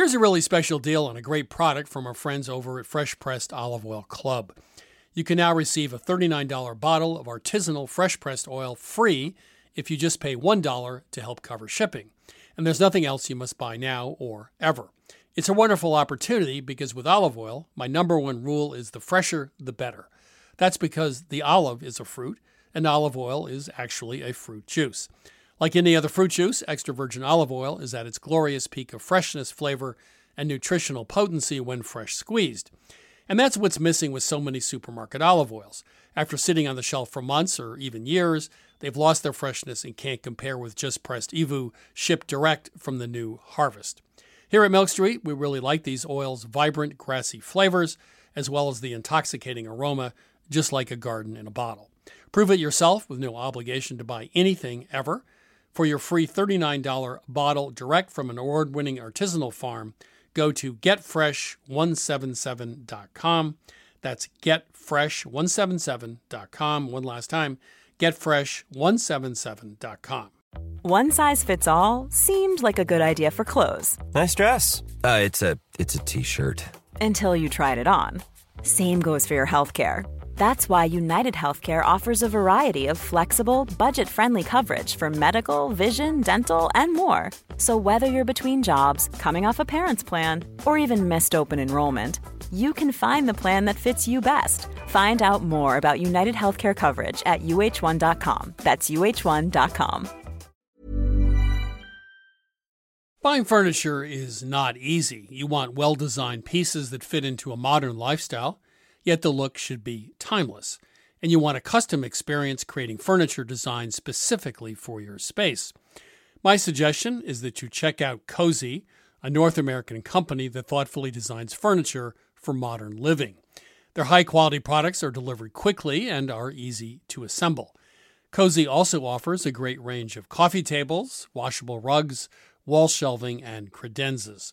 Here's a really special deal on a great product from our friends over at Fresh Pressed Olive Oil Club. You can now receive a $39 bottle of artisanal fresh pressed oil free if you just pay $1 to help cover shipping. And there's nothing else you must buy now or ever. It's a wonderful opportunity because with olive oil, my number one rule is the fresher, the better. That's because the olive is a fruit and olive oil is actually a fruit juice. Like any other fruit juice, extra virgin olive oil is at its glorious peak of freshness, flavor, and nutritional potency when fresh squeezed. And that's what's missing with so many supermarket olive oils. After sitting on the shelf for months or even years, they've lost their freshness and can't compare with just pressed EVOO shipped direct from the new harvest. Here at Milk Street, we really like these oils' vibrant, grassy flavors, as well as the intoxicating aroma, just like a garden in a bottle. Prove it yourself with no obligation to buy anything ever. For your free $39 bottle direct from an award winning artisanal farm, go to getfresh177.com. That's getfresh177.com. One last time, getfresh177.com. One size fits all seemed like a good idea for clothes. Nice dress. Uh, it's a it's a t-shirt. Until you tried it on. Same goes for your health care. That's why United Healthcare offers a variety of flexible, budget friendly coverage for medical, vision, dental, and more. So, whether you're between jobs, coming off a parent's plan, or even missed open enrollment, you can find the plan that fits you best. Find out more about United Healthcare coverage at uh1.com. That's uh1.com. Buying furniture is not easy. You want well designed pieces that fit into a modern lifestyle yet the look should be timeless. And you want a custom experience creating furniture designed specifically for your space. My suggestion is that you check out Cozy, a North American company that thoughtfully designs furniture for modern living. Their high quality products are delivered quickly and are easy to assemble. Cozy also offers a great range of coffee tables, washable rugs, wall shelving, and credenzas.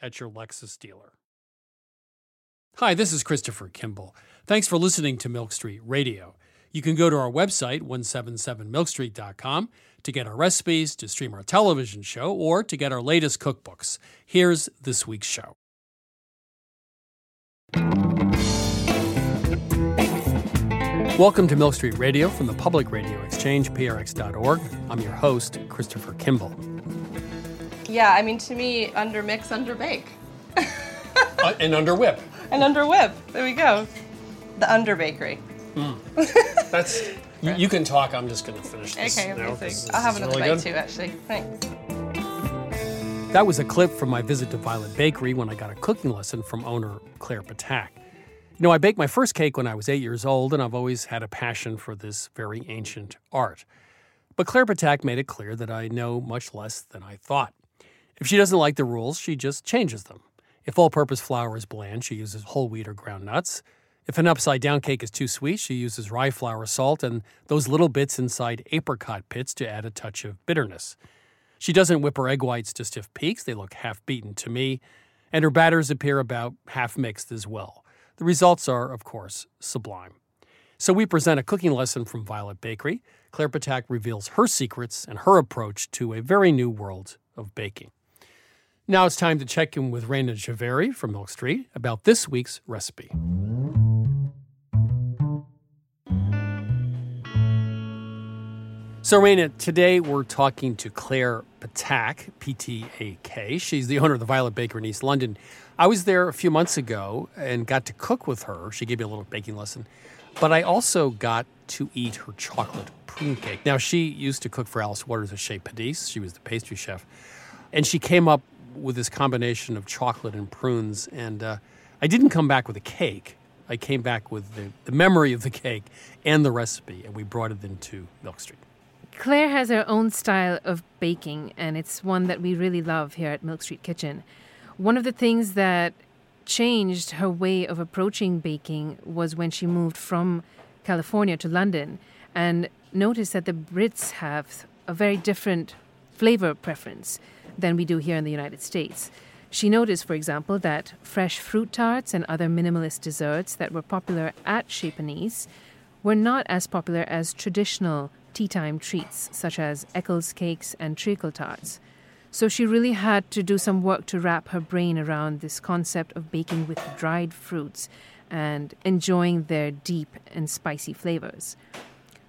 at your Lexus dealer. Hi, this is Christopher Kimball. Thanks for listening to Milk Street Radio. You can go to our website, 177milkstreet.com, to get our recipes, to stream our television show, or to get our latest cookbooks. Here's this week's show. Welcome to Milk Street Radio from the Public Radio Exchange, prx.org. I'm your host, Christopher Kimball. Yeah, I mean, to me, under mix, under bake. uh, and under whip. And under whip. There we go. The under bakery. Mm. That's. you, you, can talk. I'm just going to finish this. Okay, amazing. This, I'll have another really bite too, actually. Thanks. That was a clip from my visit to Violet Bakery when I got a cooking lesson from owner Claire Ptak. You know, I baked my first cake when I was eight years old, and I've always had a passion for this very ancient art. But Claire Ptak made it clear that I know much less than I thought. If she doesn't like the rules, she just changes them. If all purpose flour is bland, she uses whole wheat or ground nuts. If an upside down cake is too sweet, she uses rye flour salt and those little bits inside apricot pits to add a touch of bitterness. She doesn't whip her egg whites to stiff peaks, they look half beaten to me. and her batters appear about half mixed as well. The results are, of course, sublime. So we present a cooking lesson from Violet Bakery. Claire Ptak reveals her secrets and her approach to a very new world of baking. Now it's time to check in with Rayna Jhaveri from Milk Street about this week's recipe. So, Rayna, today we're talking to Claire Ptak, P T A K. She's the owner of the Violet Baker in East London. I was there a few months ago and got to cook with her. She gave me a little baking lesson. But I also got to eat her chocolate prune cake. Now, she used to cook for Alice Waters at Chez Panisse. She was the pastry chef. And she came up with this combination of chocolate and prunes. And uh, I didn't come back with a cake. I came back with the, the memory of the cake and the recipe, and we brought it into Milk Street. Claire has her own style of baking, and it's one that we really love here at Milk Street Kitchen. One of the things that changed her way of approaching baking was when she moved from California to London and noticed that the Brits have a very different flavor preference than we do here in the United States. She noticed, for example, that fresh fruit tarts and other minimalist desserts that were popular at Chez Panisse were not as popular as traditional tea time treats such as Eccles cakes and treacle tarts. So she really had to do some work to wrap her brain around this concept of baking with dried fruits and enjoying their deep and spicy flavors.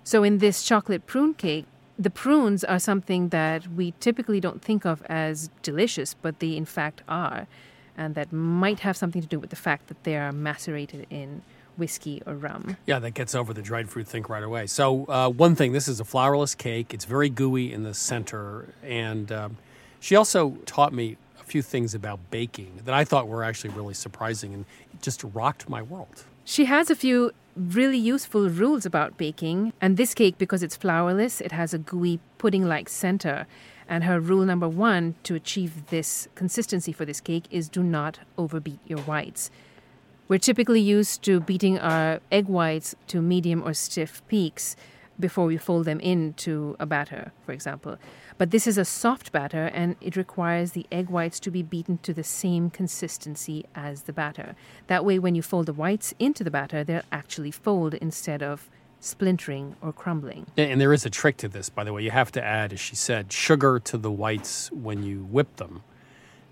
So in this chocolate prune cake, the prunes are something that we typically don't think of as delicious, but they in fact are, and that might have something to do with the fact that they are macerated in whiskey or rum. Yeah, that gets over the dried fruit think right away. So, uh, one thing this is a flourless cake, it's very gooey in the center. And um, she also taught me a few things about baking that I thought were actually really surprising and just rocked my world. She has a few really useful rules about baking. And this cake, because it's flourless, it has a gooey pudding like center. And her rule number one to achieve this consistency for this cake is do not overbeat your whites. We're typically used to beating our egg whites to medium or stiff peaks before we fold them into a batter, for example. But this is a soft batter and it requires the egg whites to be beaten to the same consistency as the batter. That way, when you fold the whites into the batter, they'll actually fold instead of splintering or crumbling. And there is a trick to this, by the way. You have to add, as she said, sugar to the whites when you whip them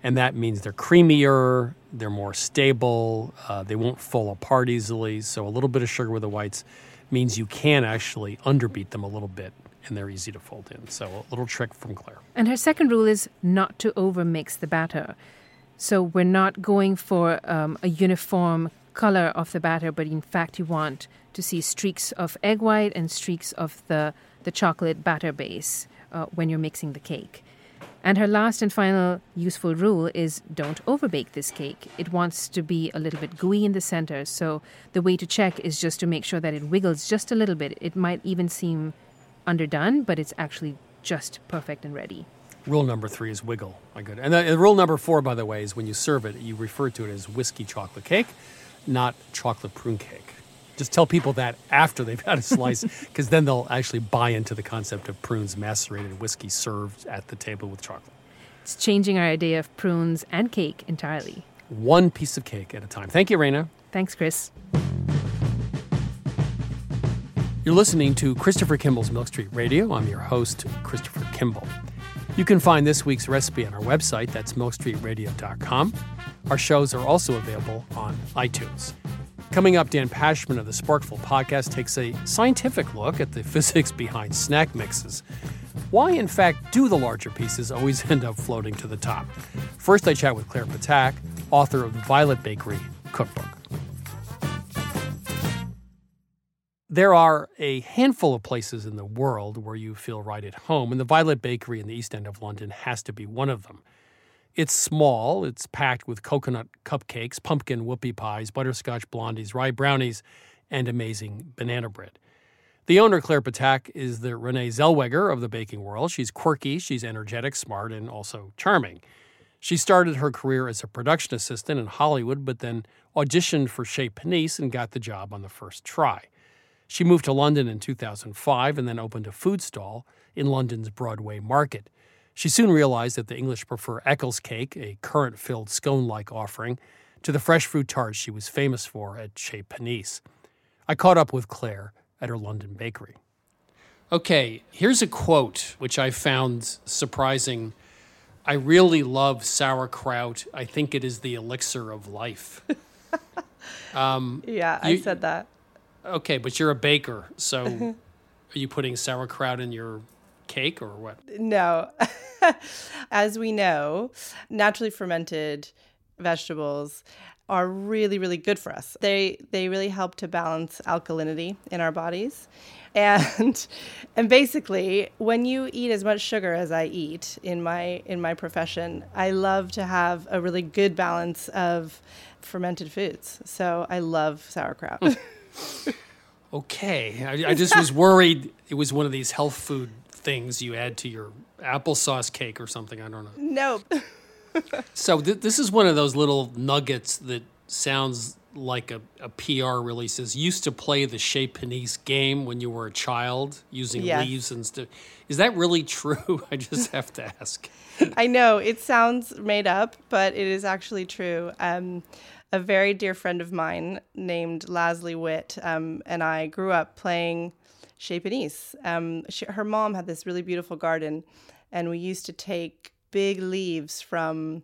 and that means they're creamier, they're more stable, uh, they won't fall apart easily. So a little bit of sugar with the whites means you can actually underbeat them a little bit and they're easy to fold in. So a little trick from Claire. And her second rule is not to overmix the batter. So we're not going for um, a uniform color of the batter, but in fact you want to see streaks of egg white and streaks of the, the chocolate batter base uh, when you're mixing the cake. And her last and final useful rule is don't overbake this cake. It wants to be a little bit gooey in the center, so the way to check is just to make sure that it wiggles just a little bit. It might even seem underdone, but it's actually just perfect and ready. Rule number three is wiggle. My good. And, the, and rule number four, by the way, is when you serve it, you refer to it as whiskey chocolate cake, not chocolate prune cake. Just tell people that after they've had a slice, because then they'll actually buy into the concept of prunes macerated whiskey served at the table with chocolate. It's changing our idea of prunes and cake entirely. One piece of cake at a time. Thank you, Rayna. Thanks, Chris. You're listening to Christopher Kimball's Milk Street Radio. I'm your host, Christopher Kimball. You can find this week's recipe on our website, that's milkstreetradio.com. Our shows are also available on iTunes. Coming up, Dan Pashman of the Sporkful podcast takes a scientific look at the physics behind snack mixes. Why, in fact, do the larger pieces always end up floating to the top? First, I chat with Claire Ptak, author of the Violet Bakery Cookbook. There are a handful of places in the world where you feel right at home, and the Violet Bakery in the East End of London has to be one of them. It's small, it's packed with coconut cupcakes, pumpkin whoopie pies, butterscotch blondies, rye brownies, and amazing banana bread. The owner, Claire Ptak, is the Renee Zellweger of the baking world. She's quirky, she's energetic, smart, and also charming. She started her career as a production assistant in Hollywood, but then auditioned for Chez Panisse and got the job on the first try. She moved to London in 2005 and then opened a food stall in London's Broadway Market. She soon realized that the English prefer Eccles cake, a currant filled scone like offering, to the fresh fruit tarts she was famous for at Chez Panisse. I caught up with Claire at her London bakery. Okay, here's a quote which I found surprising. I really love sauerkraut. I think it is the elixir of life. um, yeah, I said that. Okay, but you're a baker, so are you putting sauerkraut in your cake or what? No. As we know, naturally fermented vegetables are really really good for us. They they really help to balance alkalinity in our bodies and and basically when you eat as much sugar as I eat in my in my profession, I love to have a really good balance of fermented foods. So I love sauerkraut. Hmm. okay, I, I just was worried it was one of these health food things you add to your applesauce cake or something. I don't know. Nope. so th- this is one of those little nuggets that sounds like a, a PR releases used to play the Chez Panisse game when you were a child using yes. leaves and stuff. Is that really true? I just have to ask. I know it sounds made up, but it is actually true. Um, a very dear friend of mine named Leslie Witt um, and I grew up playing Chez. Um, she, her mom had this really beautiful garden, and we used to take big leaves from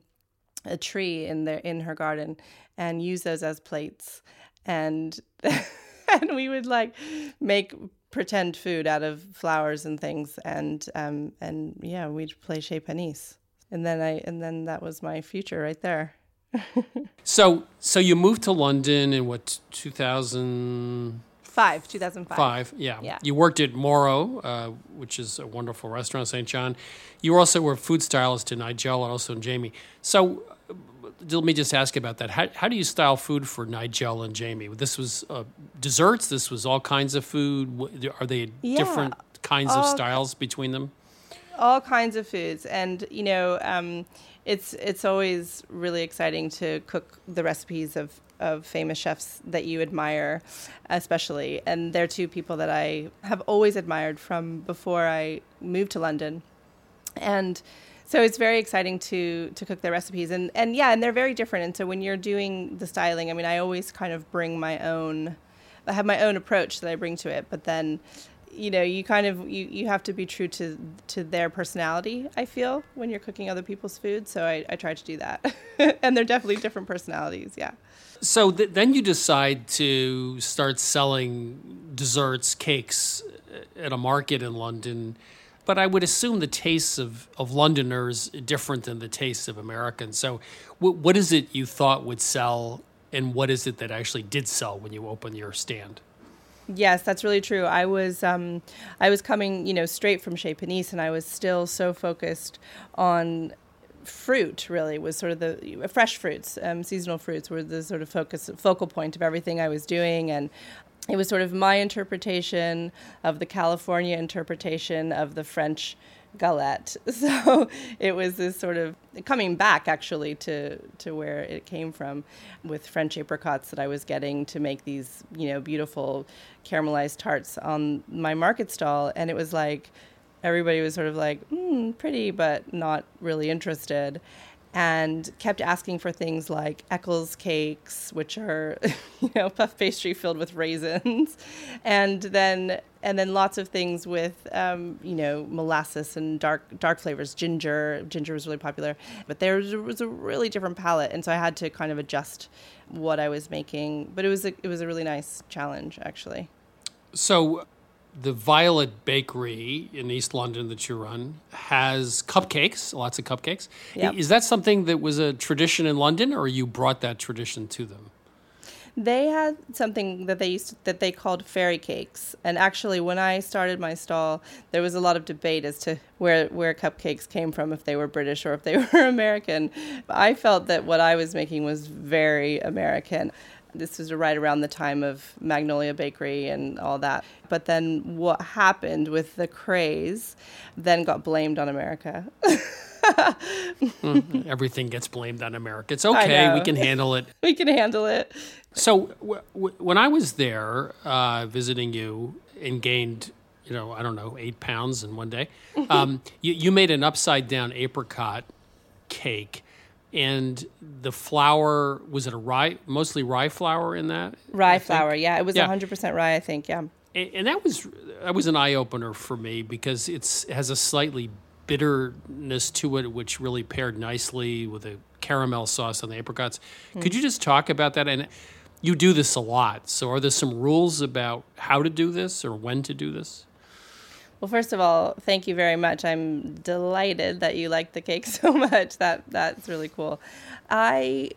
a tree in their in her garden and use those as plates and and we would like make pretend food out of flowers and things and um and yeah we'd play Chez Panisse and then I and then that was my future right there. So so you moved to London in what 2000 Five, 2005. Five, yeah. yeah. You worked at Moro, uh, which is a wonderful restaurant in St. John. You also were food stylist to Nigel and also in Jamie. So let me just ask about that. How, how do you style food for Nigel and Jamie? This was uh, desserts. This was all kinds of food. Are they yeah, different kinds of styles between them? All kinds of foods, and you know, um, it's it's always really exciting to cook the recipes of of famous chefs that you admire, especially. And they're two people that I have always admired from before I moved to London, and so it's very exciting to to cook their recipes. And and yeah and they're very different. And so when you're doing the styling i mean i always kind of bring my own i have my own approach that i bring to it. But then you know you kind of you, you have to be true to to their personality i feel when you're cooking other people's food so i, I try to do that and they're definitely different personalities yeah so th- then you decide to start selling desserts cakes uh, at a market in london but I would assume the tastes of, of Londoners different than the tastes of Americans. So, w- what is it you thought would sell, and what is it that actually did sell when you opened your stand? Yes, that's really true. I was um, I was coming, you know, straight from Chez Panisse, and I was still so focused on fruit. Really, was sort of the fresh fruits, um, seasonal fruits, were the sort of focus focal point of everything I was doing, and it was sort of my interpretation of the California interpretation of the French galette. So it was this sort of coming back actually to to where it came from with French apricots that I was getting to make these, you know, beautiful caramelized tarts on my market stall and it was like everybody was sort of like, mm, pretty but not really interested and kept asking for things like Eccles cakes, which are, you know, puff pastry filled with raisins, and then and then lots of things with, um, you know, molasses and dark dark flavors. Ginger, ginger was really popular, but there was, was a really different palette, and so I had to kind of adjust what I was making. But it was a, it was a really nice challenge, actually. So the Violet Bakery in East London that you run has cupcakes, lots of cupcakes. Yep. Is that something that was a tradition in London, or you brought that tradition to them? They had something that they used to, that they called fairy cakes, and actually, when I started my stall, there was a lot of debate as to where where cupcakes came from, if they were British or if they were American. I felt that what I was making was very American. This was right around the time of Magnolia Bakery and all that. But then what happened with the craze then got blamed on America. mm, everything gets blamed on America. It's okay. We can handle it. we can handle it. So w- w- when I was there uh, visiting you and gained you know, I don't know, eight pounds in one day. Um, you, you made an upside down apricot cake, and the flour was it a rye, mostly rye flour in that? Rye flour, yeah. It was Yeah. 100% rye, I think, yeah. and, and that was that was an eye opener for me because it's it has a slightly bitterness to it, which really paired nicely with a caramel sauce on the apricots. Hmm. Could you just talk about that? And you do this a lot, so are there some rules about how to do this or when to do this? Well, first of all, thank you very much. I'm delighted that you like the cake so much. That that's really cool. I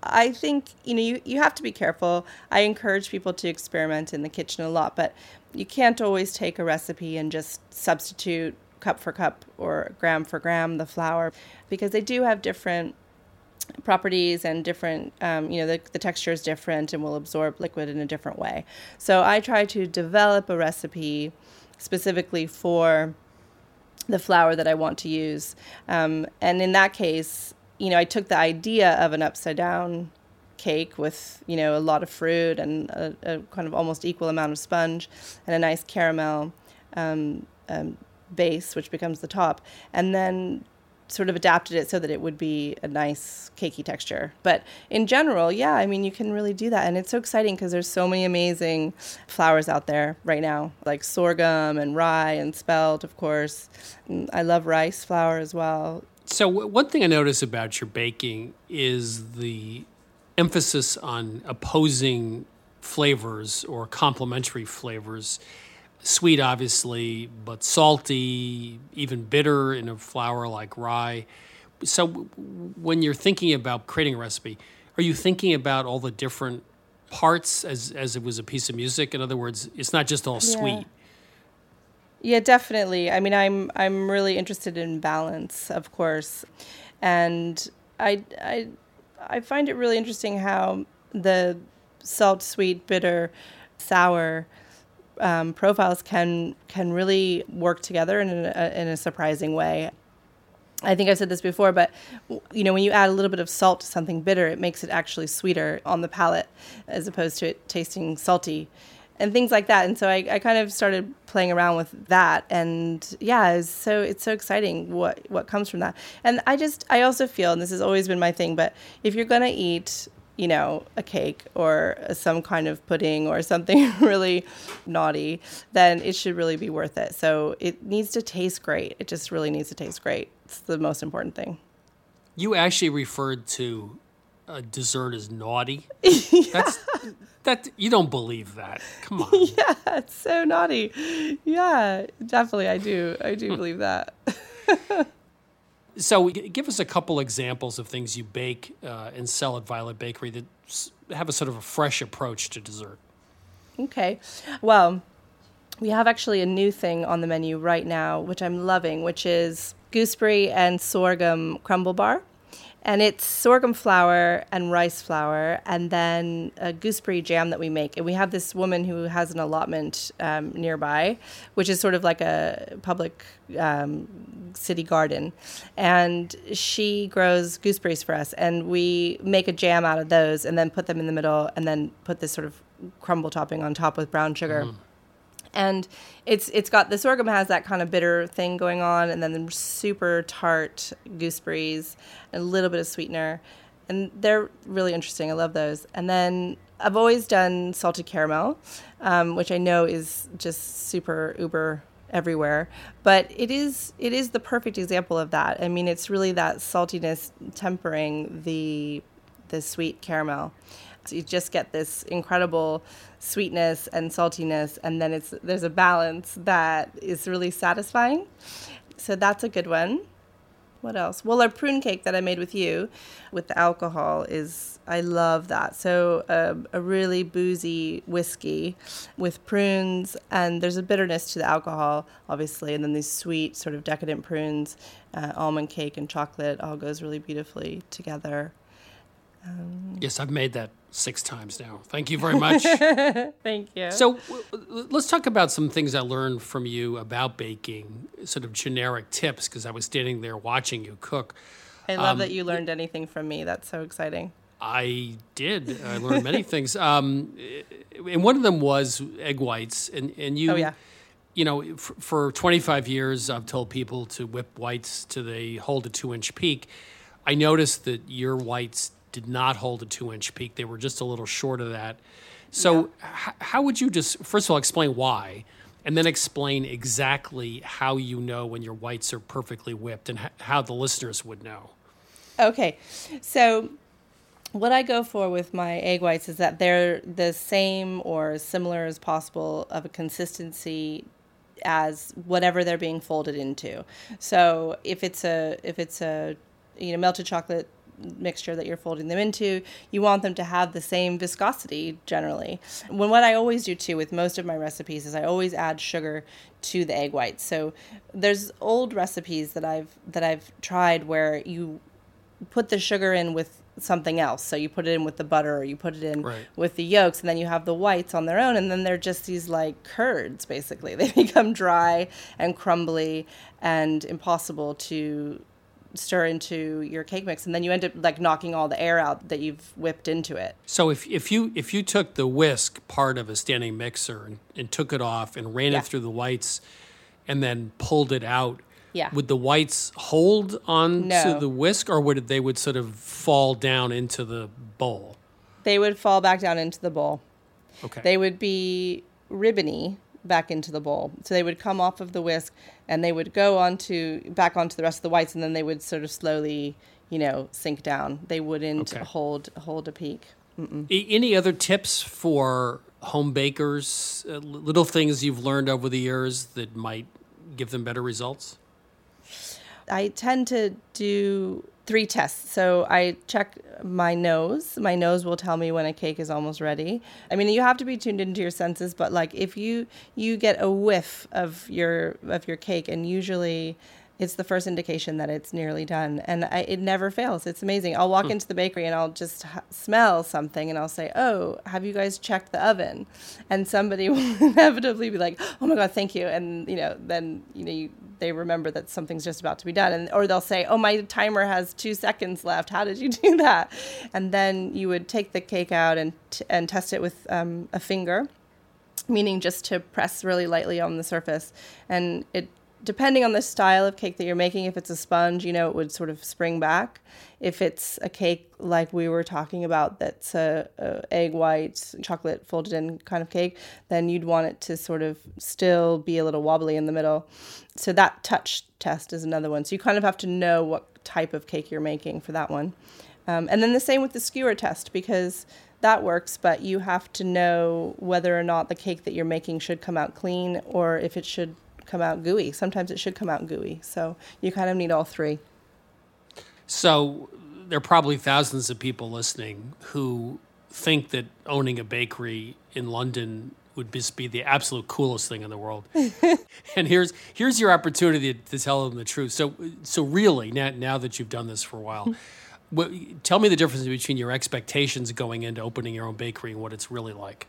I think you know you, you have to be careful. I encourage people to experiment in the kitchen a lot, but you can't always take a recipe and just substitute cup for cup or gram for gram the flour because they do have different properties and different um, you know the, the texture is different and will absorb liquid in a different way so i try to develop a recipe specifically for the flour that i want to use. Um, and in that case you know i took the idea of an upside down cake with you know a lot of fruit and a, a kind of almost equal amount of sponge and a nice caramel um, um, base which becomes the top. And then sort of adapted it so that it would be a nice cakey texture. But in general, yeah, I mean, you can really do that. And it's so exciting because there's so many amazing flours out there right now, like sorghum and rye and spelt, of course. And I love rice flour as well. So w- one thing I notice about your baking is the emphasis on opposing flavors or complementary flavors. Sweet, obviously, but salty, even bitter in a flour like rye. So, when you're thinking about creating a recipe, are you thinking about all the different parts as as it was a piece of music? In other words, it's not just all sweet. Yeah, definitely. I mean, I'm I'm really interested in balance, of course, and I I I find it really interesting how the salt, sweet, bitter, sour um, profiles can can really work together in a, in a surprising way. I think I've said this before, but you know, when you add a little bit of salt to something bitter, it makes it actually sweeter on the palate as opposed to it tasting salty and things like that. And so I, I kind of started playing around with that. And yeah, it's so it's so exciting what what comes from that. And I just I also feel, and this has always been my thing, but if you're gonna eat you know, a cake or some kind of pudding or something really naughty, then it should really be worth it. So it needs to taste great. It just really needs to taste great. It's the most important thing. You actually referred to a dessert as naughty. That's that you don't believe that. Come on. Yeah, it's so naughty. Yeah, definitely I do. I do believe that. So, give us a couple examples of things you bake uh, and sell at Violet Bakery that have a sort of a fresh approach to dessert. Okay. Well, we have actually a new thing on the menu right now, which I'm loving, which is gooseberry and sorghum crumble bar. And it's sorghum flour and rice flour, and then a gooseberry jam that we make. And we have this woman who has an allotment um, nearby, which is sort of like a public um, city garden. And she grows gooseberries for us, and we make a jam out of those, and then put them in the middle, and then put this sort of crumble topping on top with brown sugar and it's it's got the sorghum has that kind of bitter thing going on, and then the super tart gooseberries, and a little bit of sweetener, and they're really interesting. I love those. And then I've always done salted caramel, um, which I know is just super uber everywhere, but it is it is the perfect example of that. I mean, it's really that saltiness tempering the the sweet caramel. So you just get this incredible sweetness and saltiness, and then it's there's a balance that is really satisfying. So that's a good one. What else? Well, our prune cake that I made with you, with the alcohol, is I love that. So um, a really boozy whiskey with prunes, and there's a bitterness to the alcohol, obviously, and then these sweet, sort of decadent prunes, uh, almond cake and chocolate all goes really beautifully together. Yes, I've made that six times now. Thank you very much. Thank you. so, w- w- let's talk about some things I learned from you about baking, sort of generic tips, because I was standing there watching you cook. I love that you learned anything from me. That's so exciting. I did. I learned many things. Um, and one of them was egg whites. And, and you, Oh, yeah. you know, for, for 25 years, I've told people to whip whites to they hold a two inch peak. I noticed that your whites did not hold a two inch peak. They were just a little short of that. So, yeah. h- how would you just, first of all, explain why? And then explain exactly how you know when your whites are perfectly whipped and h- how the listeners would know. Okay. So, what I go for with my egg whites is that they're the same or as similar as possible of a consistency as whatever they're being folded into. So if it's a if it's a you know melted chocolate mixture that you're folding them into, you want them to have the same viscosity generally. When what I always do too with most of my recipes is I always add sugar to the egg whites. So there's old recipes that I've that I've tried where you put the sugar in with something else. So you put it in with the butter or you put it in right. with the yolks and then you have the whites on their own and then they're just these like curds basically. They become dry and crumbly and impossible to stir into your cake mix and then you end up like knocking all the air out that you've whipped into it. So if, if you if you took the whisk part of a standing mixer and, and took it off and ran yeah. it through the whites and then pulled it out yeah. Would the whites hold on no. to the whisk, or would they would sort of fall down into the bowl? They would fall back down into the bowl. Okay. They would be ribbony back into the bowl. So they would come off of the whisk and they would go onto back onto the rest of the whites, and then they would sort of slowly, you know, sink down. They wouldn't okay. hold hold a peak. Mm-mm. Any other tips for home bakers? Uh, little things you've learned over the years that might give them better results? I tend to do three tests. So I check my nose. My nose will tell me when a cake is almost ready. I mean, you have to be tuned into your senses, but like if you you get a whiff of your of your cake and usually it's the first indication that it's nearly done and I, it never fails. It's amazing. I'll walk hmm. into the bakery and i'll just ha- smell something and i'll say oh have you guys checked the oven? And somebody will inevitably be like oh my god thank you. And you know then you know you, they remember that something's just about to be done and or they'll say oh my timer has two seconds left. How did you do that? And then you would take the cake out and t- and test it with um, a finger meaning just to press really lightly on the surface and it depending on the style of cake that you're making, if it's a sponge, you know, it would sort of spring back. If it's a cake like we were talking about, that's a, a, egg white, chocolate folded in kind of cake, then you'd want it to sort of still be a little wobbly in the middle. So that touch test is another one. So you kind of have to know what type of cake you're making for that one. Um, and then the same with the skewer test because that works, but you have to know whether or not the cake that you're making should come out clean or if it should come out gooey. Sometimes it should come out gooey. So you kind of need all three. So there are probably thousands of people listening who think that owning a bakery in London would just be the absolute coolest thing in the world. and here's here's your opportunity to, tell them the truth. So so really now now that you've done this for a while, what, tell me the difference between your expectations going into opening your own bakery and what it's really like.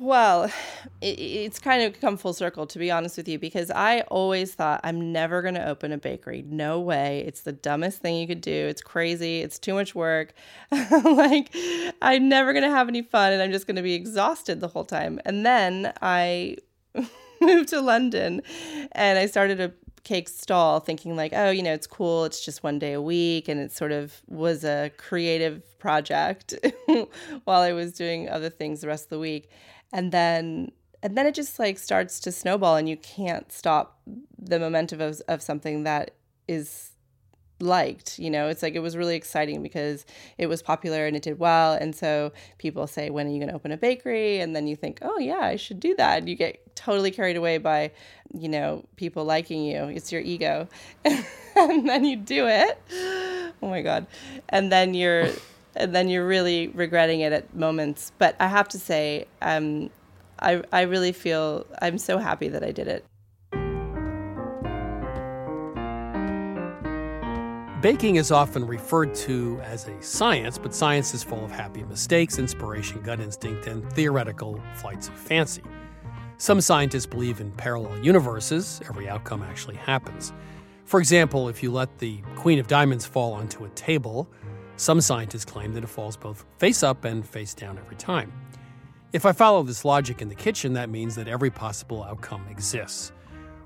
Well, it, it's kind of come full circle, to be honest with you, because I always thought I'm never going to open a bakery. No way. It's the dumbest thing you could do. It's crazy. It's too much work. like, I'm never going to have any fun and I'm just going to be exhausted the whole time. And then I moved to London and I started a cake stall thinking like oh you know it's cool it's just one day a week and it sort of was a creative project while i was doing other things the rest of the week and then and then it just like starts to snowball and you can't stop the momentum of, of something that is liked you know? It's like it was really exciting because it was popular and it did well. And so people say when are you going to open a bakery? And then you think oh yeah i should do that. And you get totally carried away by you know people liking you. It's your ego. And then you do it. Oh my god. And then you're and then you're really regretting it at moments. But I have to say, um, I I really feel I'm so happy that I did it. Baking is often referred to as a science, but science is full of happy mistakes, inspiration, gut instinct, and theoretical flights of fancy. Some scientists believe in parallel universes, every outcome actually happens. For example, if you let the Queen of Diamonds fall onto a table, some scientists claim that it falls both face up and face down every time. If I follow this logic in the kitchen, that means that every possible outcome exists.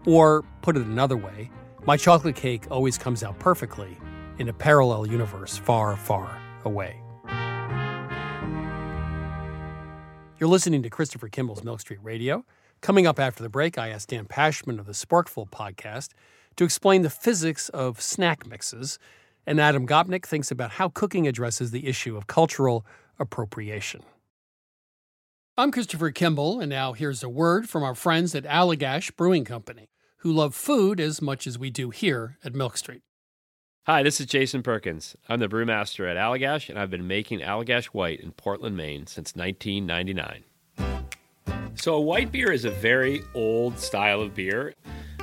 Or, put it another way, my chocolate cake always comes out perfectly in a parallel universe far, far away. You're listening to Christopher Kimball's Milk Street Radio. Coming up after the break, I asked Dan Pashman of the Sporkful podcast to explain the physics of snack mixes, and Adam Gopnik thinks about how cooking addresses the issue of cultural appropriation. I'm Christopher Kimball, and now here's a word from our friends at Allagash Brewing Company, who love food as much as we do here at Milk Street. Hi, this is Jason Perkins. I'm the brewmaster at Allagash, and I've been making Allagash White in Portland, Maine since 1999. So, a white beer is a very old style of beer.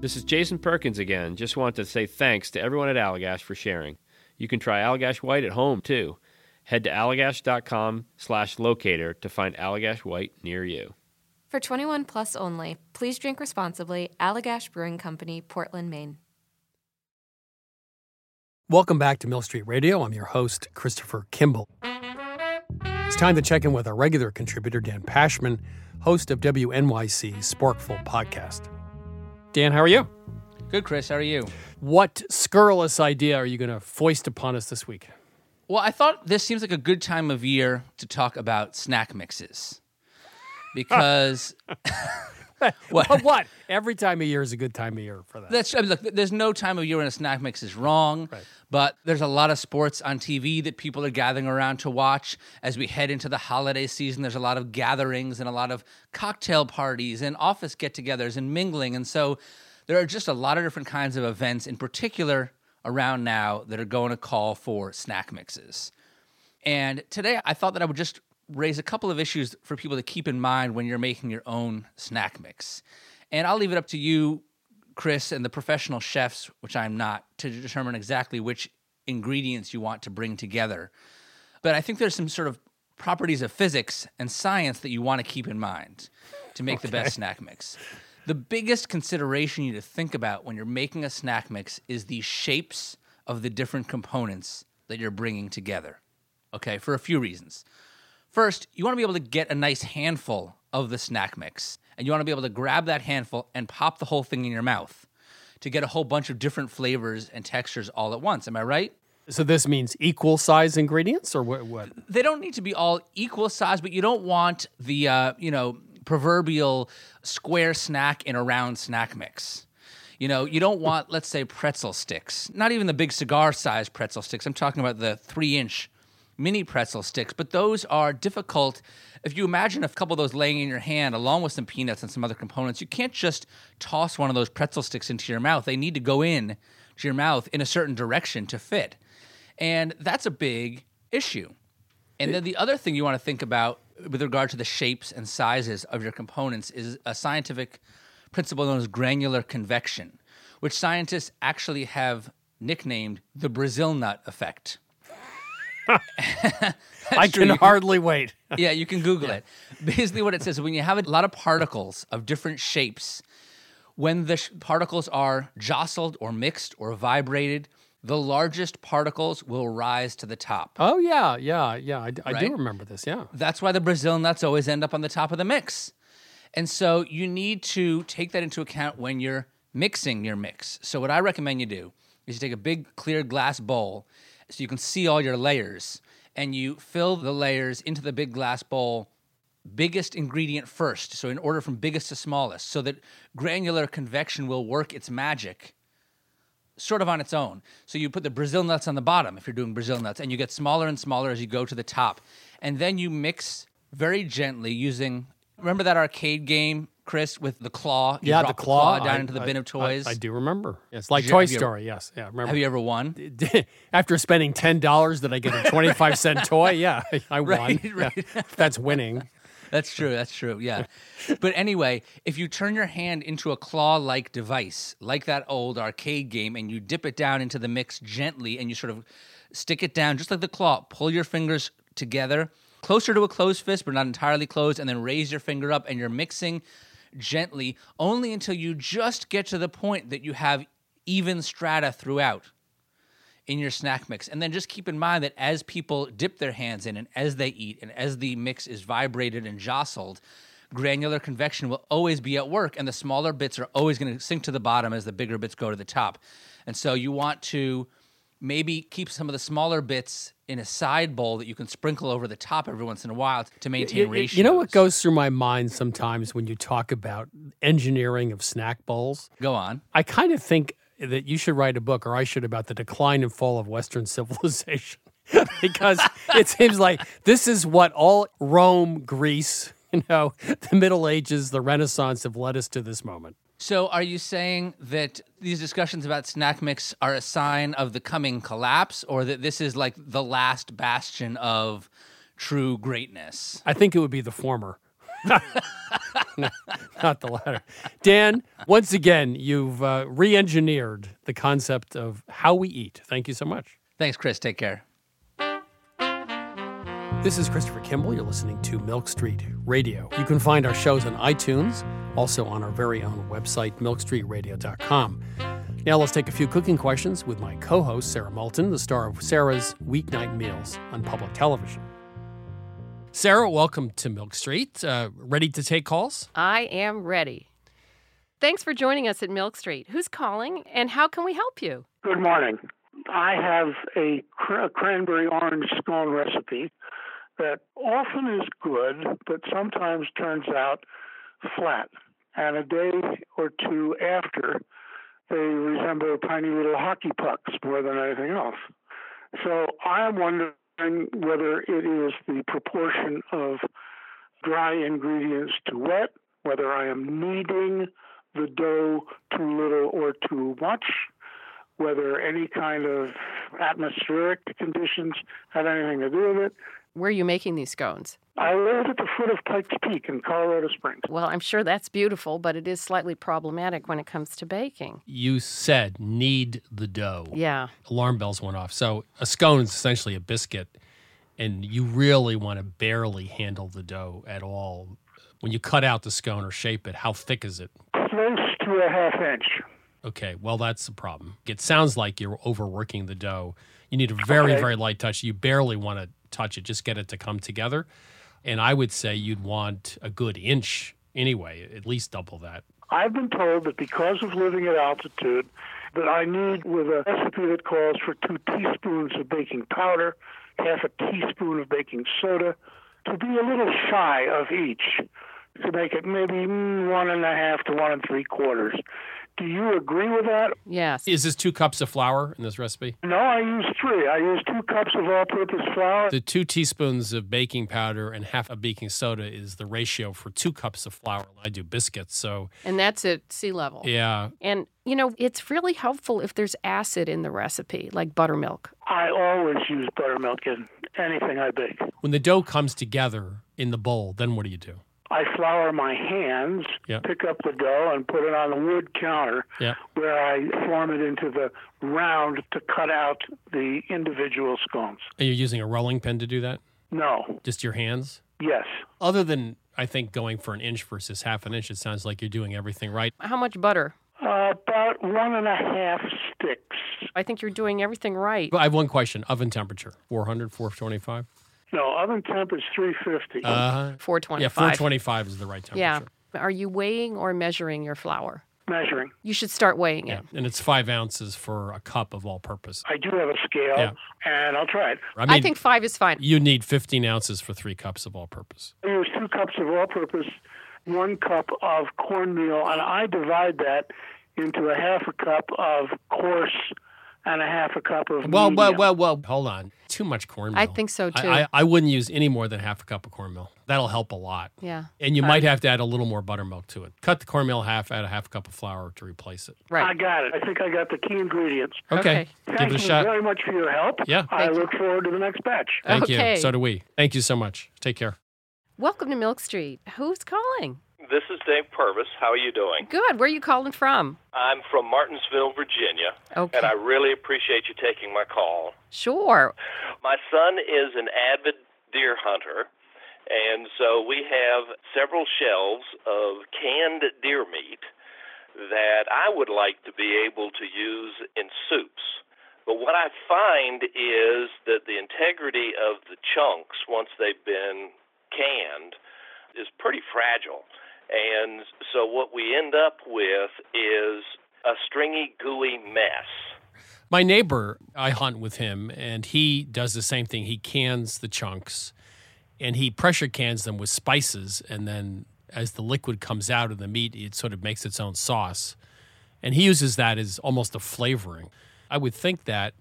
This is Jason Perkins again. Just want to say thanks to everyone at Allagash for sharing. You can try Allagash White at home too. Head to allagash.com slash locator to find Allagash White near you. For 21 plus only, please drink responsibly. Allagash Brewing Company, Portland, Maine. Welcome back to Milk Street Radio. I'm your host, Christopher Kimball. It's time to check in with our regular contributor, Dan Pashman, host of WNYC's Sporkful podcast. Dan, how are you? Good, Chris. How are you? What scurrilous idea are you going to foist upon us this week? Well, I thought this seems like a good time of year to talk about snack mixes because what? what? Every time of year is a good time of year for that. That's I mean, look. There's no time of year when a snack mix is wrong, Right. but there's a lot of sports on TV that people are gathering around to watch as we head into the holiday season. There's a lot of gatherings and a lot of cocktail parties and office get-togethers and mingling, and so there are just a lot of different kinds of events, in particular around now, that are going to call for snack mixes. And today, I thought that I would just raise a couple of issues for people to keep in mind when you're making your own snack mix. And I'll leave it up to you, Chris, and the professional chefs, which I'm not, to determine exactly which ingredients you want to bring together. But I think there's some sort of properties of physics and science that you want to keep in mind to make the best snack mix. The biggest consideration you need to think about when you're making a snack mix is the shapes of the different components that you're bringing together. Okay, for a few reasons. First, you want to be able to get a nice handful of the snack mix, and you want to be able to grab that handful and pop the whole thing in your mouth to get a whole bunch of different flavors and textures all at once. Am I right? So this means equal size ingredients, or what? what? They don't need to be all equal size, but you don't want the uh, you know proverbial square snack in a round snack mix. You know, you don't want, let's say, pretzel sticks. Not even the big cigar size pretzel sticks. I'm talking about the three inch mini pretzel sticks, but those are difficult. If you imagine a couple of those laying in your hand along with some peanuts and some other components, you can't just toss one of those pretzel sticks into your mouth. They need to go in to your mouth in a certain direction to fit. And that's a big issue. And then the other thing you want to think about with regard to the shapes and sizes of your components is a scientific principle known as granular convection, which scientists actually have nicknamed the Brazil nut effect. I true. can hardly wait. yeah, you can Google it. Basically, what it says when you have a lot of particles of different shapes, when the sh- particles are jostled or mixed or vibrated, the largest particles will rise to the top. Oh yeah, yeah, yeah. I, I do remember this. Yeah. That's why the Brazil nuts always end up on the top of the mix. And so you need to take that into account when you're mixing your mix. So what I recommend you do is you take a big clear glass bowl so you can see all your layers and you fill the layers into the big glass bowl biggest ingredient first. So in order from biggest to smallest so that granular convection will work its magic sort of on its own. So you put the Brazil nuts on the bottom if you're doing Brazil nuts, and you get smaller and smaller as you go to the top. And then you mix very gently using, remember that arcade game, Chris, with the claw? You yeah, the drop claw, down I- into the I- bin of toys. I, do remember. It's like you- Toy have you ever- Story. yes, yeah. Remember? Have you ever won? After spending ten dollars, did I get a twenty-five cent toy? Yeah, I won. Right, Yeah. That's winning. That's true. That's true. Yeah. but anyway, if you turn your hand into a claw like device, like that old arcade game, and you dip it down into the mix gently and you sort of stick it down, just like the claw, pull your fingers together, closer to a closed fist, but not entirely closed, and then raise your finger up, and you're mixing gently only until you just get to the point that you have even strata throughout in your snack mix. And then just keep in mind that as people dip their hands in and as they eat and as the mix is vibrated and jostled, granular convection will always be at work and the smaller bits are always going to sink to the bottom as the bigger bits go to the top. And so you want to maybe keep some of the smaller bits in a side bowl that you can sprinkle over the top every once in a while to maintain ratio. You know what goes through my mind sometimes when you talk about engineering of snack bowls? Go on. I kind of think that you should write a book, or I should, about the decline and fall of Western civilization. because it seems like this is what all Rome, Greece, you know, the Middle Ages, the Renaissance have led us to this moment. So, are you saying that these discussions about snack mix are a sign of the coming collapse, or that this is like the last bastion of true greatness? I think it would be the former. No, not the latter. Dan, once again, you've uh, re engineered the concept of how we eat. Thank you so much. Thanks, Chris. Take care. This is Christopher Kimball. You're listening to Milk Street Radio. You can find our shows on iTunes, also on our very own website, milkstreetradio.com. Now let's take a few cooking questions with my co host, Sarah Moulton, the star of Sarah's Weeknight Meals on public television. Sarah, welcome to Milk Street. Uh, ready to take calls? I am ready. Thanks for joining us at Milk Street. Who's calling and how can we help you? Good morning. I have a, cr- a cranberry orange scone recipe that often is good, but sometimes turns out flat. And a day or two after, they resemble tiny little hockey pucks more than anything else. So I'm wondering whether it is the proportion of dry ingredients to wet, whether I am kneading the dough too little or too much, whether any kind of atmospheric conditions had anything to do with it. Where are you making these scones? I live at the foot of Pikes Peak in Colorado Springs. Well, I'm sure that's beautiful, but it is slightly problematic when it comes to baking. You said knead the dough. Yeah. Alarm bells went off. So a scone is essentially a biscuit, and you really want to barely handle the dough at all. When you cut out the scone or shape it, how thick is it? Close to a half inch. Okay, well, that's the problem. It sounds like you're overworking the dough. You need a very, Okay. very light touch. You barely want to touch it, just get it to come together. And I would say you'd want a good inch anyway, at least double that. I've been told that because of living at altitude, that I need with a recipe that calls for two teaspoons of baking powder, half a teaspoon of baking soda, to be a little shy of each, to make it maybe one and a half to one and three quarters. Do you agree with that? Yes. Is this two cups of flour in this recipe? No, I use three. I use two cups of all-purpose flour. The two teaspoons of baking powder and half a baking soda is the ratio for two cups of flour. I do biscuits, so And that's at sea level. yeah. And, you know, it's really helpful if there's acid in the recipe, like buttermilk. I always use buttermilk in anything I bake. When the dough comes together in the bowl, then what do you do? I flour my hands, Yeah. pick up the dough, and put it on the wood counter Yeah. where I form it into the round to cut out the individual scones. Are you using a rolling pin to do that? No. Just your hands? Yes. Other than I think going for an inch versus half an inch, it sounds like you're doing everything right. How much butter? Uh, about one and a half sticks. I think you're doing everything right. But I have one question. Oven temperature 400, 425? No, oven temp is 350. Uh, 425. Yeah, 425 is the right temperature. Yeah. Are you weighing or measuring your flour? Measuring. You should start weighing Yeah. it. And it's five ounces for a cup of all purpose. I do have a scale, Yeah. and I'll try it. I mean, think five is fine. You need 15 ounces for three cups of all purpose. I use two cups of all-purpose, one cup of cornmeal, and I divide that into a half a cup of coarse and a half a cup of Well, well, medium. well, well, hold on. Too much cornmeal. I think so, too. I, I wouldn't use any more than half a cup of cornmeal. That'll help a lot. Yeah. And you might have to add a little more buttermilk to it. Cut the cornmeal half, add a half a cup of flour to replace it. Right, I got it. I think I got the key ingredients. Okay. Thank Give it a you shot. very much for your help. Yeah. I look forward to the next batch. Thank you. So do we. Thank you so much. Take care. Welcome to Milk Street. Who's calling? This is Dave Purvis. How are you doing? Good. Where are you calling from? I'm from Martinsville, Virginia. Okay. And I really appreciate you taking my call. Sure. My son is an avid deer hunter, and so we have several shelves of canned deer meat that I would like to be able to use in soups. But what I find is that the integrity of the chunks, once they've been canned, is pretty fragile. And so what we end up with is a stringy, gooey mess. My neighbor, I hunt with him, and he does the same thing. He cans the chunks and he pressure cans them with spices. And then as the liquid comes out of the meat, it sort of makes its own sauce. And he uses that as almost a flavoring. I would think that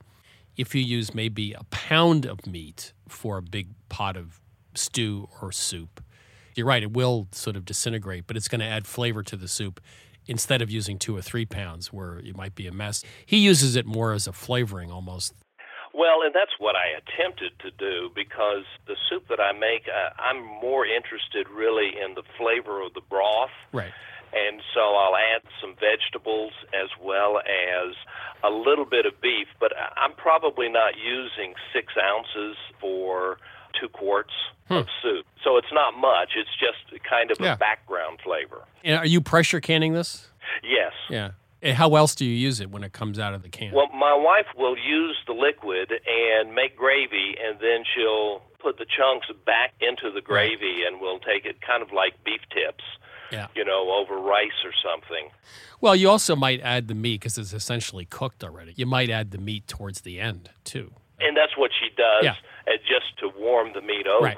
if you use maybe a pound of meat for a big pot of stew or soup, you're right, it will sort of disintegrate, but it's going to add flavor to the soup instead of using two or three pounds where it might be a mess. He uses it more as a flavoring almost. Well, and that's what I attempted to do because the soup that I make, uh, I'm more interested really in the flavor of the broth. Right. And so I'll add some vegetables as well as a little bit of beef, but I'm probably not using six ounces for two quarts of hmm. soup. So it's not much, it's just kind of Yeah. a background flavor. And are you pressure canning this? Yes. Yeah. And how else do you use it when it comes out of the can? Well, my wife will use the liquid and make gravy, and then she'll put the chunks back into the gravy, and we'll take it kind of like beef tips. Yeah. you know, over rice or something. Well, you also might add the meat because it's essentially cooked already. You might add the meat towards the end too. And that's what she does, Yeah. Uh, just to warm the meat over. Right.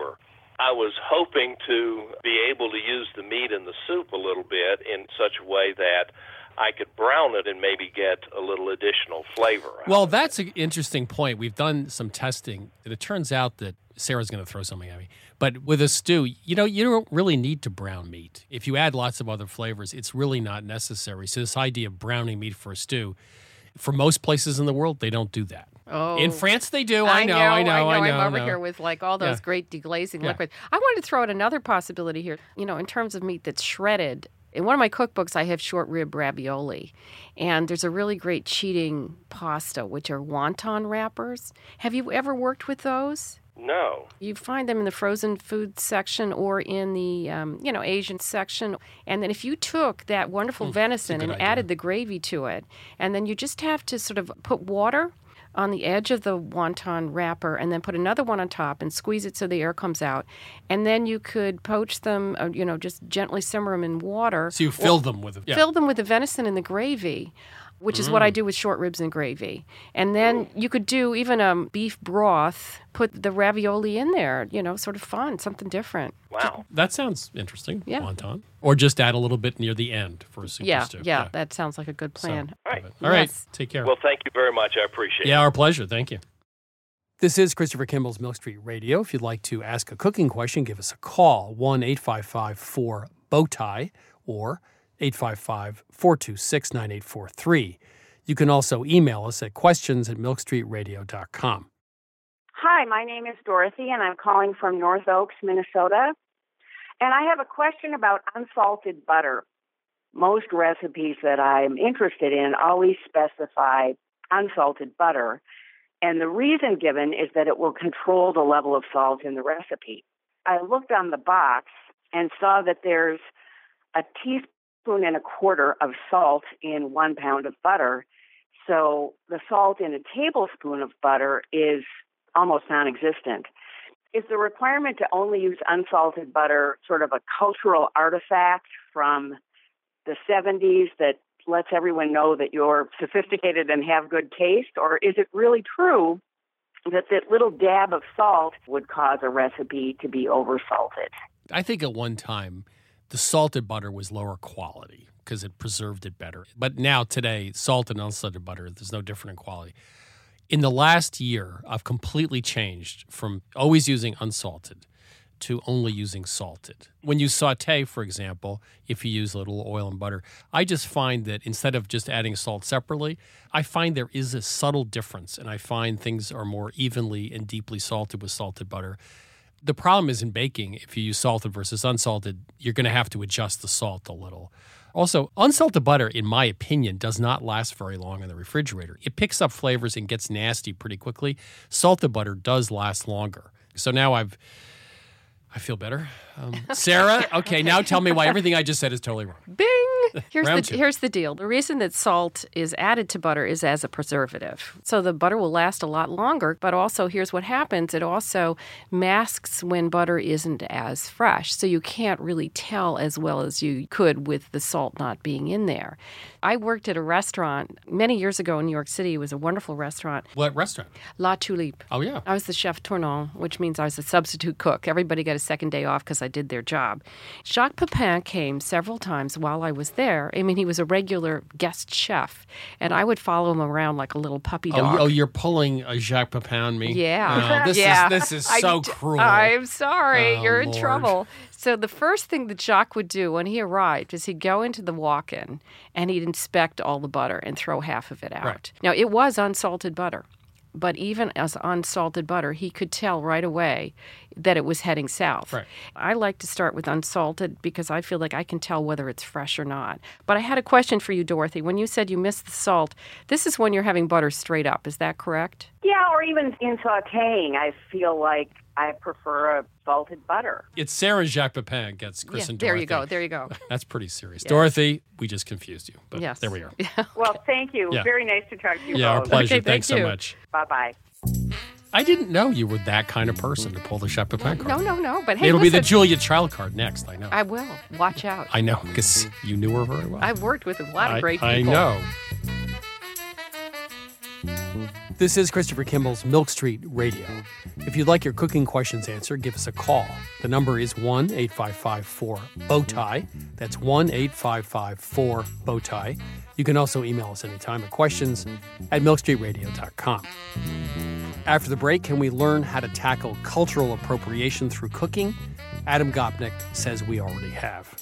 I was hoping to be able to use the meat in the soup a little bit in such a way that I could brown it and maybe get a little additional flavor. Well, that's an interesting point. We've done some testing, and it turns out that Sarah's going to throw something at me. But with a stew, you know, you don't really need to brown meat. If you add lots of other flavors, it's really not necessary. So this idea of browning meat for a stew, for most places in the world, they don't do that. Oh, In France, they do. I know, I know, I know. I'm over know. here with like all those Yeah. great deglazing Yeah. liquids. I wanted to throw out another possibility here. You know, in terms of meat that's shredded. In one of my cookbooks, I have short rib ravioli, and there's a really great cheating pasta, which are wonton wrappers. Have you ever worked with those? No. You find them in the frozen food section or in the um, you know Asian section, and then if you took that wonderful venison and added the gravy to it, and then you just have to sort of put water on the edge of the wonton wrapper, and then put another one on top and squeeze it so the air comes out, and then you could poach them, uh, you know, just gently simmer them in water. So you fill them with it. Yeah. Fill them with the venison and the gravy, which is what I Mm. do with short ribs and gravy. And then you could do even a beef broth, put the ravioli in there, you know, sort of fun, something different. Wow. That sounds interesting. Yeah. Wonton. Or just add a little bit near the end for a super yeah, stew. yeah, that sounds like a good So, plan. All right. All right. Yes. Take care. Well, thank you very much. I appreciate Yeah, it. Yeah, our pleasure. Thank you. This is Christopher Kimball's Milk Street Radio. If you'd like to ask a cooking question, give us a call 1 855 4 Bowtie or 855 426 9843. You can also email us at questions at milkstreetradio.com. Hi, my name is Dorothy, and I'm calling from North Oaks, Minnesota. And I have a question about unsalted butter. Most recipes that I'm interested in always specify unsalted butter. And the reason given is that it will control the level of salt in the recipe. I looked on the box and saw that there's a teaspoon and a quarter of salt in one pound of butter. So the salt in a tablespoon of butter is almost non existent. Is the requirement to only use unsalted butter sort of a cultural artifact from the 70s that lets everyone know that you're sophisticated and have good taste? Or is it really true that that little dab of salt would cause a recipe to be oversalted? I think at one time the salted butter was lower quality because it preserved it better. But now, today, salt and unsalted butter, there's no different in quality. In the last year, I've completely changed from always using unsalted to only using salted. When you saute, for example, if you use a little oil and butter, I just find that instead of just adding salt separately, I find there is a subtle difference and I find things are more evenly and deeply salted with salted butter. The problem is in baking, if you use salted versus unsalted, you're going to have to adjust the salt a little. Also, unsalted butter, in my opinion, does not last very long in the refrigerator. It picks up flavors and gets nasty pretty quickly. Salted butter does last longer. So now I've, I feel better. Um, Sarah, okay, now tell me why everything I just said is totally wrong. Bing! Here's Round the two. here's the deal. The reason that salt is added to butter is as a preservative. So the butter will last a lot longer, but also here's what happens. It also masks when butter isn't as fresh. So you can't really tell as well as you could with the salt not being in there. I worked at a restaurant many years ago in New York City. It was a wonderful restaurant. What restaurant? La Tulipe. Oh, yeah. I was the chef tournant, which means I was a substitute cook. Everybody got a second day off because I did their job. Jacques Pepin came several times while I was there. I mean, he was a regular guest chef, and I would follow him around like a little puppy Oh, dog. you- oh, you're pulling a Jacques Pepin on me? Yeah. Oh, this yeah. is this is I so d- cruel. I'm sorry. Oh, You're in trouble. So the first thing that Jacques would do when he arrived is he'd go into the walk-in and he'd inspect all the butter and throw half of it out. Right. Now it was unsalted butter. But even as unsalted butter, he could tell right away that it was heading south. Right. I like to start with unsalted because I feel like I can tell whether it's fresh or not. But I had a question for you, Dorothy. When you said you missed the salt, this is when you're having butter straight up. Is that correct? Yeah, or even in sauteing, I feel like I prefer a salted butter. It's Sarah Jacques Pepin gets Chris Yeah, and Dorothy. there you go. There you go. That's pretty serious. Yes. Dorothy, we just confused you. But Yes. there we are. Well, thank you. Yeah. Very nice to talk to you Yeah, our both. pleasure. Thanks so much. Bye bye. I didn't know you were that kind of person to pull the Shepard card. No, no, no. But hey, It'll listen, be the Julia Child card next. I know. I will. Watch out. I know because you knew her very well. I've worked with a lot of I- great people. I know. This is Christopher Kimball's Milk Street Radio. If you'd like your cooking questions answered, give us a call. The number is 1 855 4 Bowtie. That's 1 855 4 Bowtie. You can also email us anytime at questions at milkstreetradio.com. After the break, can we learn how to tackle cultural appropriation through cooking? Adam Gopnik says we already have.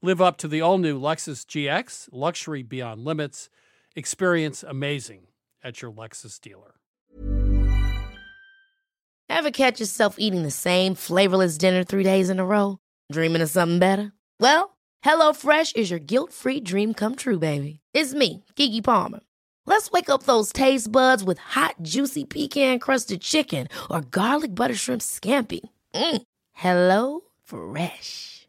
Live up to the all new Lexus GX, luxury beyond limits. Experience amazing at your Lexus dealer. Ever catch yourself eating the same flavorless dinner three days in a row? Dreaming of something better? Well, HelloFresh is your guilt free dream come true, baby. It's me, Keke Palmer. Let's wake up those taste buds with hot, juicy pecan crusted chicken or garlic butter shrimp scampi. Mm. Hello Fresh.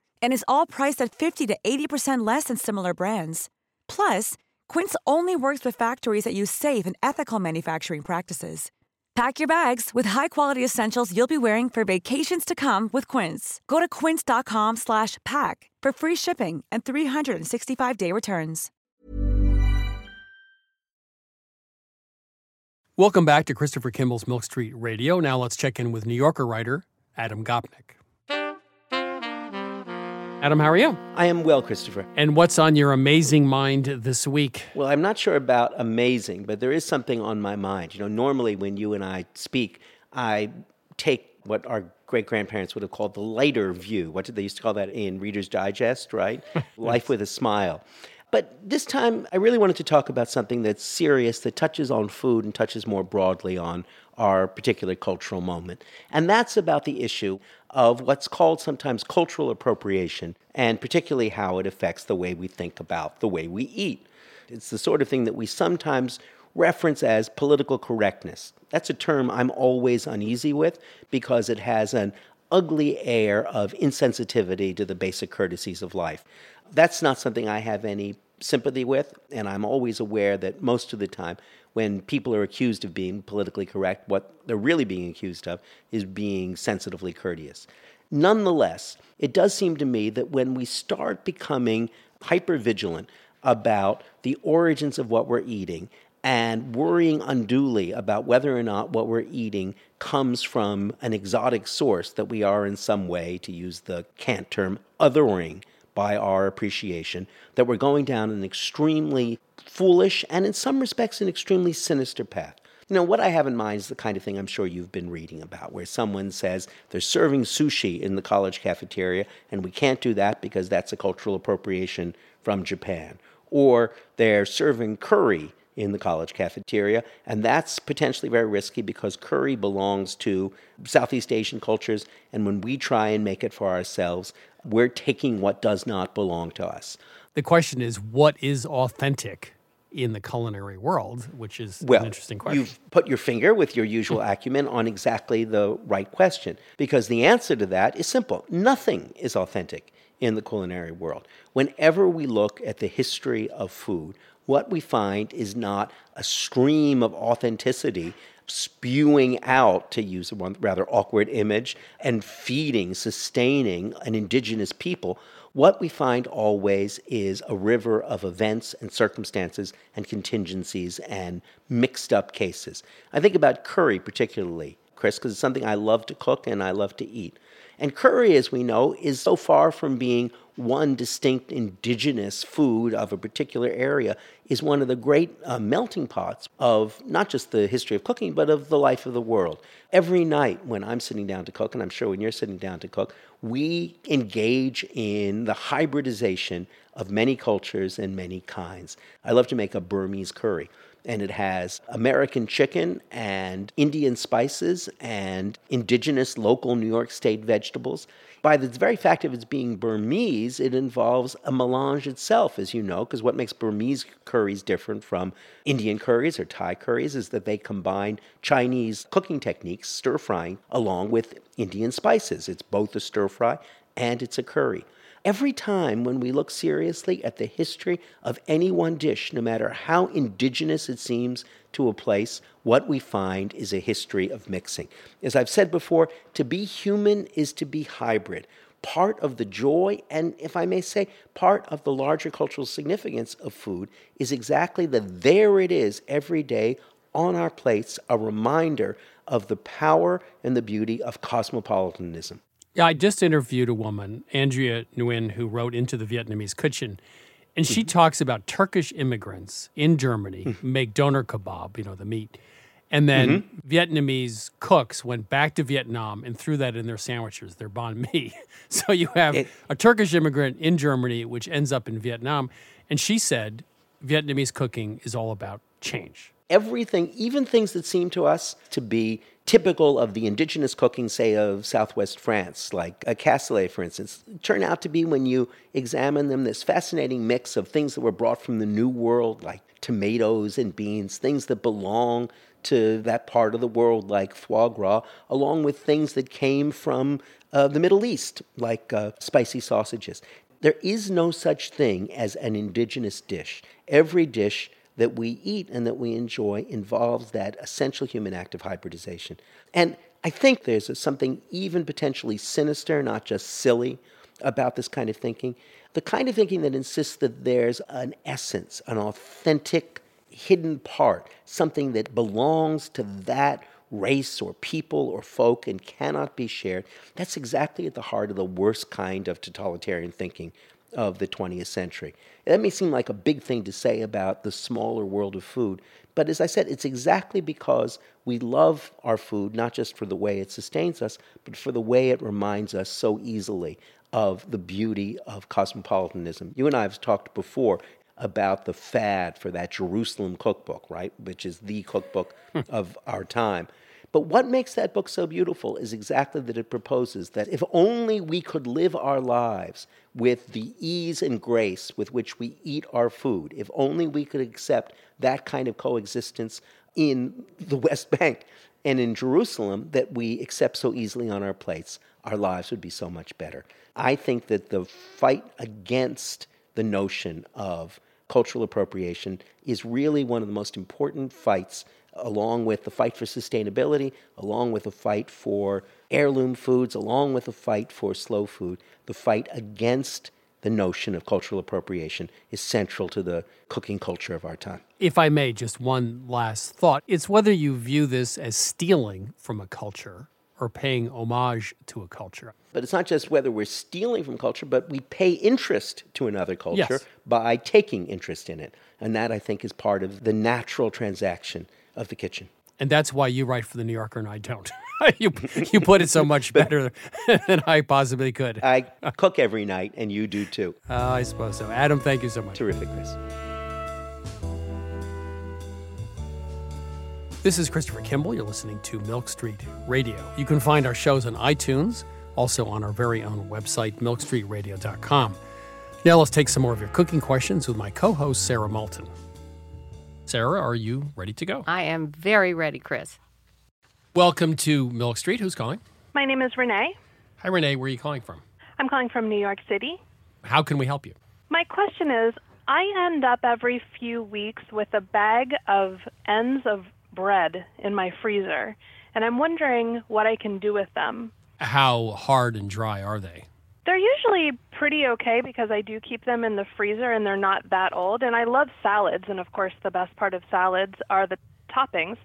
And is all priced at 50 to 80% less than similar brands. Plus, Quince only works with factories that use safe and ethical manufacturing practices. Pack your bags with high-quality essentials you'll be wearing for vacations to come with Quince. Go to quince.com slash pack for free shipping and 365-day returns. Welcome back to Christopher Kimball's Milk Street Radio. Now let's check in with New Yorker writer Adam Gopnik. Adam, how are you? I am well, Christopher. And what's on your amazing mind this week? Well, I'm not sure about amazing, but there is something on my mind. You know, normally when you and I speak, I take what our great grandparents would have called the lighter view. What did they used to call that in Reader's Digest, right? Life with a smile. But this time, I really wanted to talk about something that's serious, that touches on food and touches more broadly on our particular cultural moment. And that's about the issue of what's called sometimes cultural appropriation, and particularly how it affects the way we think about the way we eat. It's the sort of thing that we sometimes reference as political correctness. That's a term I'm always uneasy with because it has an ugly air of insensitivity to the basic courtesies of life. That's not something I have any sympathy with, and I'm always aware that most of the time, when people are accused of being politically correct, what they're really being accused of is being sensitively courteous. Nonetheless, it does seem to me that when we start becoming hyper vigilant about the origins of what we're eating and worrying unduly about whether or not what we're eating comes from an exotic source that we are in some way, to use the cant term, othering by our appreciation, that we're going down an extremely foolish and in some respects an extremely sinister path. You know, what I have in mind is the kind of thing I'm sure you've been reading about, where someone says they're serving sushi in the college cafeteria, and we can't do that because that's a cultural appropriation from Japan. Or they're serving curry in the college cafeteria, and that's potentially very risky because curry belongs to Southeast Asian cultures, and when we try and make it for ourselves, we're taking what does not belong to us. The question is, what is authentic in the culinary world, which is well, an interesting question. You've put your finger with your usual acumen on exactly the right question because the answer to that is simple. Nothing is authentic in the culinary world. Whenever we look at the history of food, what we find is not a stream of authenticity spewing out, to use a rather awkward image, and feeding, sustaining an indigenous people. What we find always is a river of events and circumstances and contingencies and mixed up cases. I think about curry particularly, Chris, because it's something I love to cook and I love to eat. And curry, as we know, is so far from being one distinct indigenous food of a particular area, is one of the great uh, melting pots of not just the history of cooking, but of the life of the world. Every night when I'm sitting down to cook, and I'm sure when you're sitting down to cook, we engage in the hybridization of many cultures and many kinds. I love to make a Burmese curry and it has American chicken and Indian spices and indigenous local New York State vegetables. By the very fact of its being Burmese, it involves a melange itself, as you know, because what makes Burmese curries different from Indian curries or Thai curries is that they combine Chinese cooking techniques, stir frying, along with Indian spices. It's both a stir fry and it's a curry. Every time when we look seriously at the history of any one dish, no matter how indigenous it seems to a place, what we find is a history of mixing. As I've said before, to be human is to be hybrid. Part of the joy, and if I may say, part of the larger cultural significance of food is exactly that there it is every day on our plates, a reminder of the power and the beauty of cosmopolitanism. Yeah, I just interviewed a woman, Andrea Nguyen, who wrote Into the Vietnamese Kitchen. And she mm-hmm. talks about Turkish immigrants in Germany mm-hmm. make doner kebab, you know, the meat. And then mm-hmm. Vietnamese cooks went back to Vietnam and threw that in their sandwiches, their banh mi. so you have it, a Turkish immigrant in Germany, which ends up in Vietnam. And she said Vietnamese cooking is all about change. Everything, even things that seem to us to be typical of the indigenous cooking, say, of southwest France, like a cassoulet, for instance, turn out to be, when you examine them, this fascinating mix of things that were brought from the New World, like tomatoes and beans, things that belong to that part of the world, like foie gras, along with things that came from uh, the Middle East, like uh, spicy sausages. There is no such thing as an indigenous dish. Every dish that we eat and that we enjoy involves that essential human act of hybridization. And I think there's something even potentially sinister, not just silly, about this kind of thinking. The kind of thinking that insists that there's an essence, an authentic, hidden part, something that belongs to that race or people or folk and cannot be shared. That's exactly at the heart of the worst kind of totalitarian thinking of the 20th century. That may seem like a big thing to say about the smaller world of food, but as I said, it's exactly because we love our food, not just for the way it sustains us, but for the way it reminds us so easily of the beauty of cosmopolitanism. You and I have talked before about the fad for that Jerusalem cookbook, right, which is the cookbook hmm. of our time. But what makes that book so beautiful is exactly that it proposes that if only we could live our lives with the ease and grace with which we eat our food, if only we could accept that kind of coexistence in the West Bank and in Jerusalem that we accept so easily on our plates, our lives would be so much better. I think that the fight against the notion of cultural appropriation is really one of the most important fights along with the fight for sustainability, along with the fight for heirloom foods, along with the fight for slow food, the fight against the notion of cultural appropriation is central to the cooking culture of our time. If I may, just one last thought. It's whether you view this as stealing from a culture or paying homage to a culture. But it's not just whether we're stealing from culture, but we pay interest to another culture Yes. by taking interest in it. And that, I think, is part of the natural transaction of the kitchen. And that's why you write for the New Yorker and I don't. you, you put it so much better than I possibly could. I cook every night, and you do too. Uh, I suppose so. Adam, thank you so much. Terrific, Chris. This is Christopher Kimball. You're listening to Milk Street Radio. You can find our shows on iTunes, also on our very own website, milkstreetradio.com. Now let's take some more of your cooking questions with my co host, Sarah Moulton. Sarah, are you ready to go? I am very ready, Chris. Welcome to Milk Street. Who's calling? My name is Renee. Hi, Renee. Where are you calling from? I'm calling from New York City. How can we help you? My question is I end up every few weeks with a bag of ends of bread in my freezer, and I'm wondering what I can do with them. How hard and dry are they? They're usually pretty okay because I do keep them in the freezer and they're not that old. And I love salads, and of course, the best part of salads are the toppings.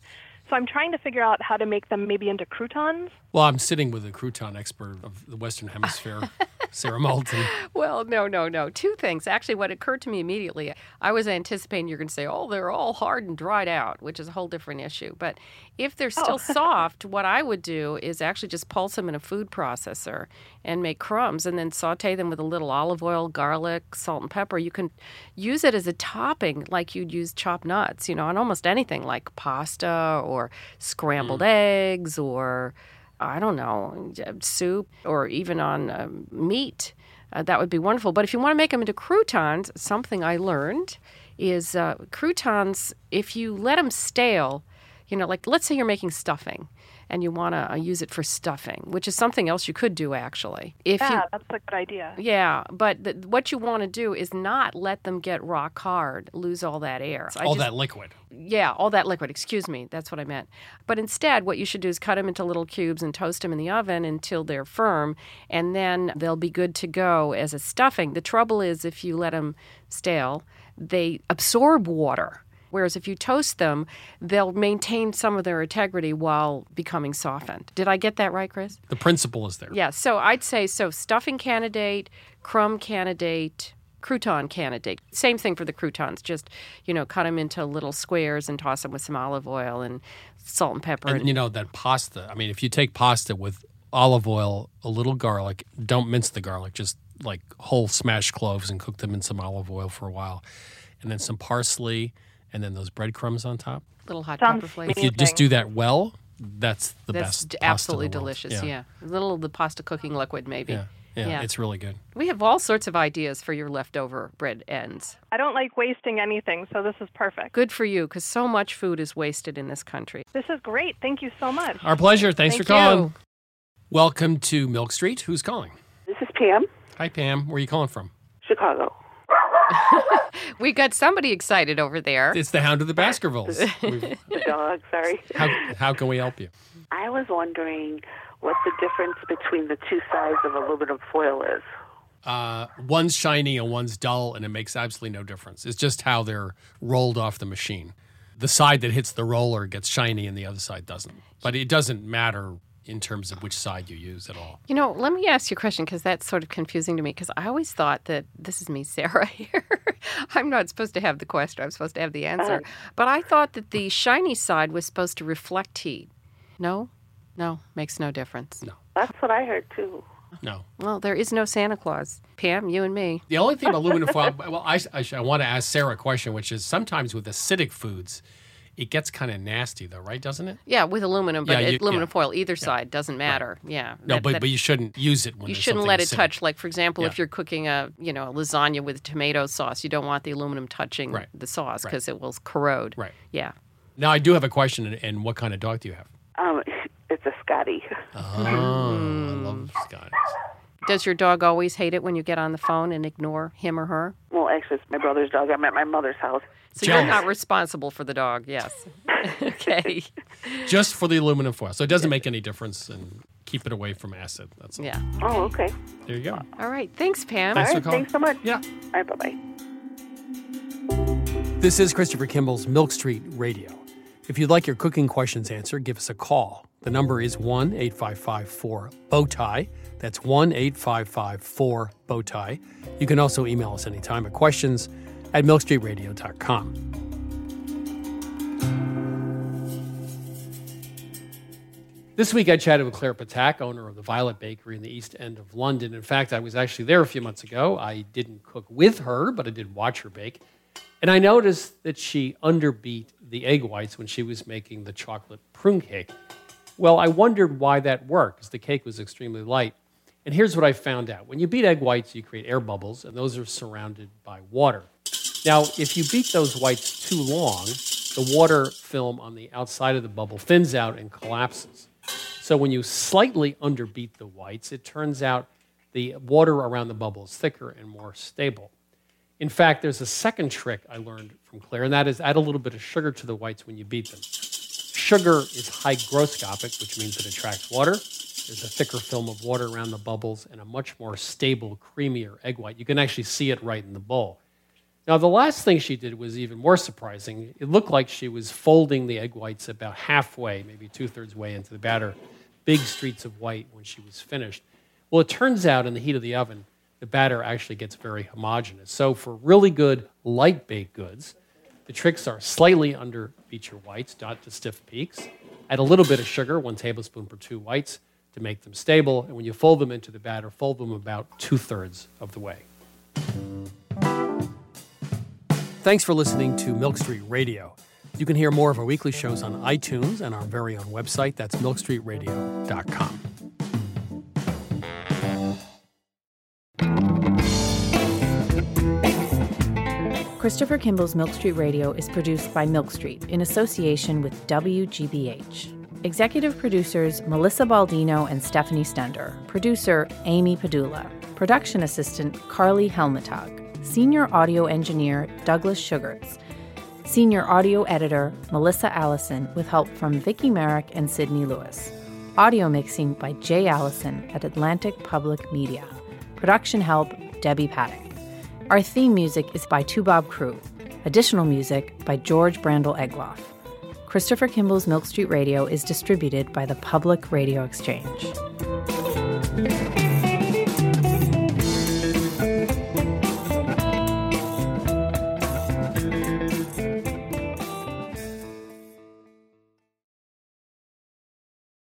So I'm trying to figure out how to make them maybe into croutons. Well, I'm sitting with a crouton expert of the Western Hemisphere, Sarah Moulton. Well, no, no, no. Two things. Actually, what occurred to me immediately, I was anticipating you're going to say, oh, they're all hard and dried out, which is a whole different issue. But if they're still Oh. soft, what I would do is actually just pulse them in a food processor and make crumbs and then saute them with a little olive oil, garlic, salt, and pepper. You can use it as a topping like you'd use chopped nuts, you know, on almost anything like pasta or scrambled eggs or I don't know, soup or even on um, meat. Uh, that would be wonderful. But if you want to make them into croutons, something I learned is uh, croutons, if you let them stale, you know, like let's say you're making stuffing and you want to uh, use it for stuffing, which is something else you could do actually. If yeah, you that's a good idea. yeah, but th- what you want to do is not let them get rock hard, lose all that air. So All just- that liquid. yeah, all that liquid. Excuse me. That's what I meant. But instead, what you should do is cut them into little cubes and toast them in the oven until they're firm, and then they'll be good to go as a stuffing. The trouble is, if you let them stale, they absorb water. Whereas if you toast them, they'll maintain some of their integrity while becoming softened. Did I get that right, Chris? The principle is there. Yeah, so I'd say so stuffing candidate, crumb candidate, crouton candidate. Same thing for the croutons. Just, you know, cut them into little squares and toss them with some olive oil and salt and pepper. And you know that pasta. I mean, if you take pasta with olive oil, a little garlic, don't mince the garlic, just like whole smashed cloves and cook them in some olive oil for a while, and then some parsley, and then those breadcrumbs on top. little hot Sounds pepper flakes. If you just do that well, that's the That's best. d- pasta in the absolutely world. delicious. Yeah. A little of the pasta cooking liquid, maybe. Yeah. Yeah, it's really good. We have all sorts of ideas for your leftover bread ends. I don't like wasting anything, so this is perfect. Good for you, because so much food is wasted in this country. This is great. Thank you so much. Our pleasure. Thanks Thank for calling. you. Welcome to Milk Street. Who's calling? This is Pam, Hi, Pam. Where are you calling from? Chicago. We got somebody excited over there. It's the Hound of the Baskervilles. The dog, sorry. how, how can we help you? I was wondering what the difference between the two sides of aluminum foil is. Uh, one's shiny and one's dull, and it makes absolutely no difference. It's just how they're rolled off the machine. The side that hits the roller gets shiny, and the other side doesn't. But it doesn't matter in terms of which side you use at all. You know, let me ask you a question because that's sort of confusing to me because I always thought that this is me, Sarah, here. I'm not supposed to have the question, I'm supposed to have the answer. Uh. But I thought that the shiny side was supposed to reflect heat. No? No, makes no difference. No. That's what I heard too. No. Well, there is no Santa Claus. Pam, you and me. The only thing about aluminum foil, well, I, I, I want to ask Sarah a question, which is sometimes with acidic foods, it gets kind of nasty, though, right? Doesn't it? Yeah, with aluminum, but Yeah, you- aluminum yeah. foil, either side doesn't matter. Yeah. No, that- but, that- but you shouldn't use it when you shouldn't let it acidic. touch. Like for example, Yeah. if you're cooking a you know a lasagna with tomato sauce, you don't want the aluminum touching Right. the sauce Right. because it will corrode. Right. Yeah. Now, I do have a question, and, and what kind of dog do you have? Um, it's a Scotty. Oh, I love Scottish. Does your dog always hate it when you get on the phone and ignore him or her? Well, actually, it's my brother's dog. I'm at my mother's house. So you're not responsible for the dog. Yes. okay. Just for the aluminum foil. So it doesn't make any difference. And keep it away from acid. That's all. Yeah. Oh, okay. There you go. All right. Thanks, Pam. Thanks All for calling. Thanks so much. Yeah. All right. Bye bye. This is Christopher Kimball's Milk Street Radio. If you'd like your cooking questions answered, give us a call. The number is 1 855 4 Bowtie. That's 1 855 4 Bowtie. You can also email us anytime at questions at milkstreetradio.com. This week I chatted with Claire Ptak, owner of the Violet Bakery in the East End of London. In fact, I was actually there a few months ago. I didn't cook with her, but I did watch her bake. And I noticed that she underbeat the egg whites when she was making the chocolate prune cake. Well, I wondered why that worked, because the cake was extremely light. And here's what I found out. When you beat egg whites, you create air bubbles, and those are surrounded by water. Now, if you beat those whites too long, the water film on the outside of the bubble thins out and collapses. So when you slightly underbeat the whites, it turns out the water around the bubble is thicker and more stable. In fact, there's a second trick I learned from Claire, and that is add a little bit of sugar to the whites when you beat them. Sugar is hygroscopic, which means it attracts water. There's a thicker film of water around the bubbles and a much more stable, creamier egg white. You can actually see it right in the bowl. Now, the last thing she did was even more surprising. It looked like she was folding the egg whites about halfway, maybe two thirds way into the batter, big streaks of white when she was finished. Well, it turns out in the heat of the oven, the batter actually gets very homogeneous. So, for really good light baked goods, the tricks are slightly underbeat your whites, not to stiff peaks. Add a little bit of sugar, one tablespoon per two whites, to make them stable. And when you fold them into the batter, fold them about two thirds of the way. Thanks for listening to Milk Street Radio. You can hear more of our weekly shows on iTunes and our very own website. That's milkstreetradio.com. Christopher Kimball's Milk Street Radio is produced by Milk Street in association with WGBH. Executive producers Melissa Baldino and Stephanie Stender. Producer Amy Padula. Production assistant Carly Helmetag. Senior audio engineer Douglas Sugarts. Senior audio editor Melissa Allison with help from Vicky Merrick and Sydney Lewis. Audio mixing by Jay Allison at Atlantic Public Media. Production help Debbie Paddock. Our theme music is by Toubab Krewe. Additional music by George Brandl Egloff. Christopher Kimball's Milk Street Radio is distributed by the Public Radio Exchange.